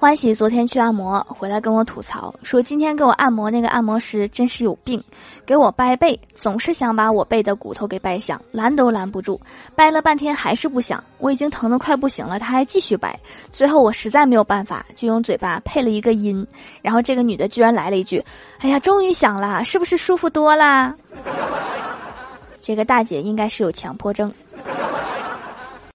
欢喜昨天去按摩回来跟我吐槽说，今天给我按摩那个按摩师真是有病，给我掰背总是想把我背的骨头给掰响，拦都拦不住，掰了半天还是不响，我已经疼得快不行了，他还继续掰，最后我实在没有办法，就用嘴巴配了一个音，然后这个女的居然来了一句：“哎呀，终于响了，是不是舒服多啦？” 这个大姐应该是有强迫症。